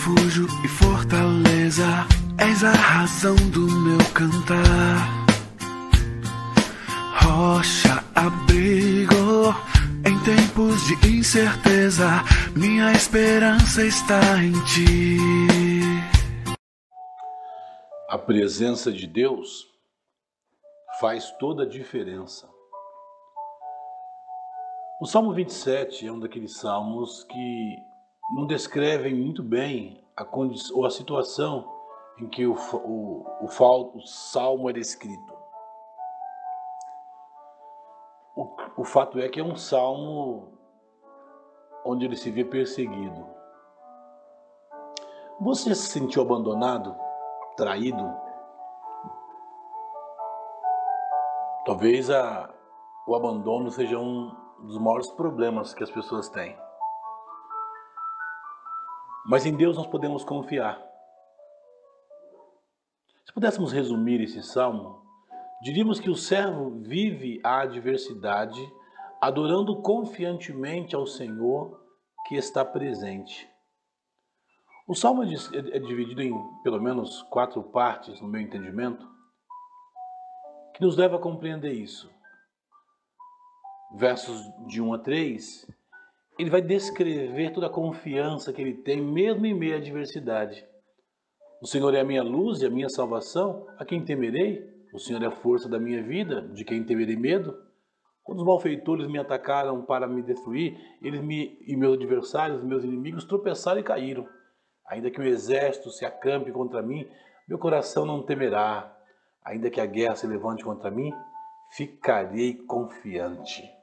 refúgio e fortaleza, és a razão do meu cantar. Rocha, abrigo em tempos de incerteza, minha esperança está em ti. A presença de Deus faz toda a diferença. O Salmo 27 é um daqueles salmos que não descrevem muito bem a condição ou a situação em que o, o, o, o salmo era escrito. O, o fato é que é um salmo onde ele se vê perseguido. Você se sentiu abandonado, traído? Talvez a, o abandono seja um dos maiores problemas que as pessoas têm. Mas em Deus nós podemos confiar. Se pudéssemos resumir esse salmo, diríamos que o servo vive a adversidade adorando confiantemente ao Senhor que está presente. O salmo é, é dividido em pelo menos quatro partes, no meu entendimento, que nos leva a compreender isso. Versos de 1 a 3 ele vai descrever toda a confiança que ele tem, mesmo em meio à adversidade. O Senhor é a minha luz e a minha salvação, a quem temerei? O Senhor é a força da minha vida, de quem temerei medo? Quando os malfeitores me atacaram para me destruir, eles me, e meus adversários, meus inimigos, tropeçaram e caíram. Ainda que o exército se acampe contra mim, meu coração não temerá. Ainda que a guerra se levante contra mim, ficarei confiante.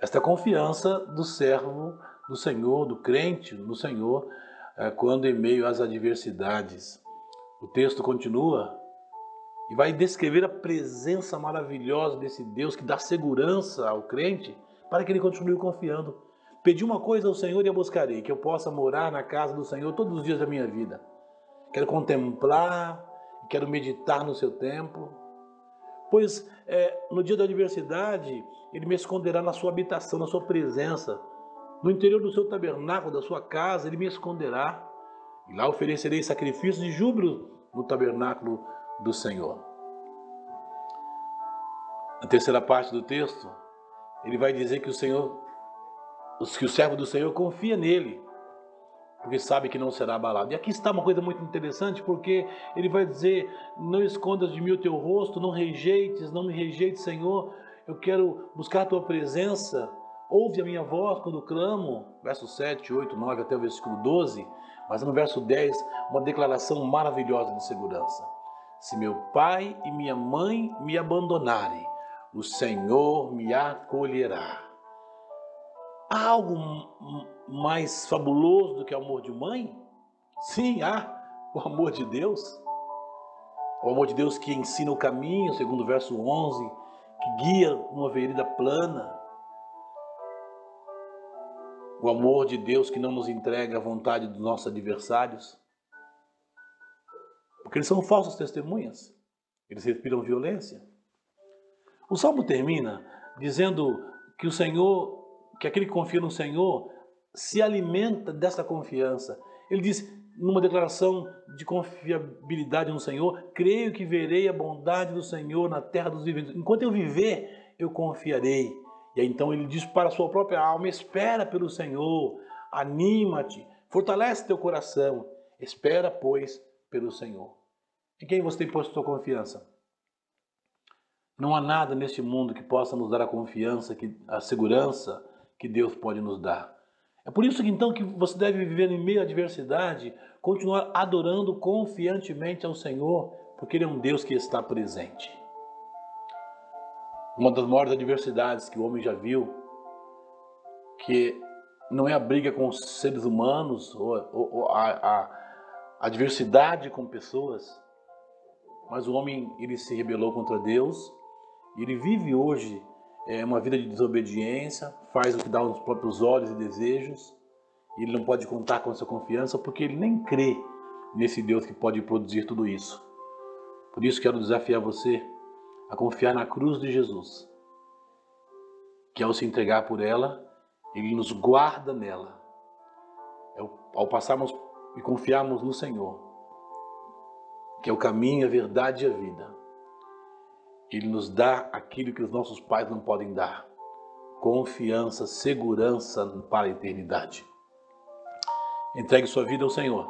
Esta confiança do servo do Senhor, do crente no Senhor, é, quando em meio às adversidades. O texto continua e vai descrever a presença maravilhosa desse Deus que dá segurança ao crente para que ele continue confiando. Pedi uma coisa ao Senhor e a buscarei, que eu possa morar na casa do Senhor todos os dias da minha vida. Quero contemplar, quero meditar no seu templo, pois é, no dia da adversidade ele me esconderá na sua habitação, na sua presença. No interior do seu tabernáculo, da sua casa, ele me esconderá. E lá oferecerei sacrifícios de júbilo no tabernáculo do Senhor. Na terceira parte do texto, ele vai dizer que o Senhor, que o servo do Senhor confia nele, porque sabe que não será abalado. E aqui está uma coisa muito interessante, porque ele vai dizer: Não escondas de mim o teu rosto, não rejeites, não me rejeites, Senhor, eu quero buscar a tua presença. Ouve a minha voz quando clamo, verso 7, 8, 9 até o versículo 12, mas no verso 10, uma declaração maravilhosa de segurança. Se meu pai e minha mãe me abandonarem, o Senhor me acolherá. Há algo mais fabuloso do que o amor de mãe? Sim, há o amor de Deus. O amor de Deus que ensina o caminho, segundo o verso 11, que guia uma vereda plana. O amor de Deus que não nos entrega à vontade dos nossos adversários. Porque eles são falsas testemunhas. Eles respiram violência. O salmo termina dizendo que o Senhor, que aquele que confia no Senhor, se alimenta dessa confiança. Ele diz: numa declaração de confiabilidade no Senhor, creio que verei a bondade do Senhor na terra dos viventes. Enquanto eu viver, eu confiarei. E aí, então ele diz para a sua própria alma: espera pelo Senhor, anima-te, fortalece teu coração, espera, pois, pelo Senhor. Em quem você tem posto sua confiança? Não há nada neste mundo que possa nos dar a confiança, a segurança que Deus pode nos dar. É por isso que então que você deve viver em meio à adversidade, continuar adorando confiantemente ao Senhor, porque Ele é um Deus que está presente. Uma das maiores adversidades que o homem já viu, que não é a briga com os seres humanos, ou, ou, ou a, a, adversidade com pessoas, mas o homem ele se rebelou contra Deus, e ele vive hoje é, uma vida de desobediência, faz o que dá aos próprios olhos e desejos, e ele não pode contar com essa confiança porque ele nem crê nesse Deus que pode produzir tudo isso. Por isso quero desafiar você a confiar na cruz de Jesus, que ao se entregar por ela, ele nos guarda nela. Ao passarmos e confiarmos no Senhor, que é o caminho, a verdade e a vida. Ele nos dá aquilo que os nossos pais não podem dar: confiança, segurança para a eternidade. Entregue sua vida ao Senhor.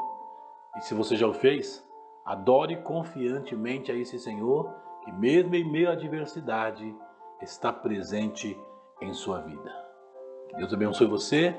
E se você já o fez, adore confiantemente a esse Senhor que, mesmo em meio à adversidade, está presente em sua vida. Que Deus abençoe você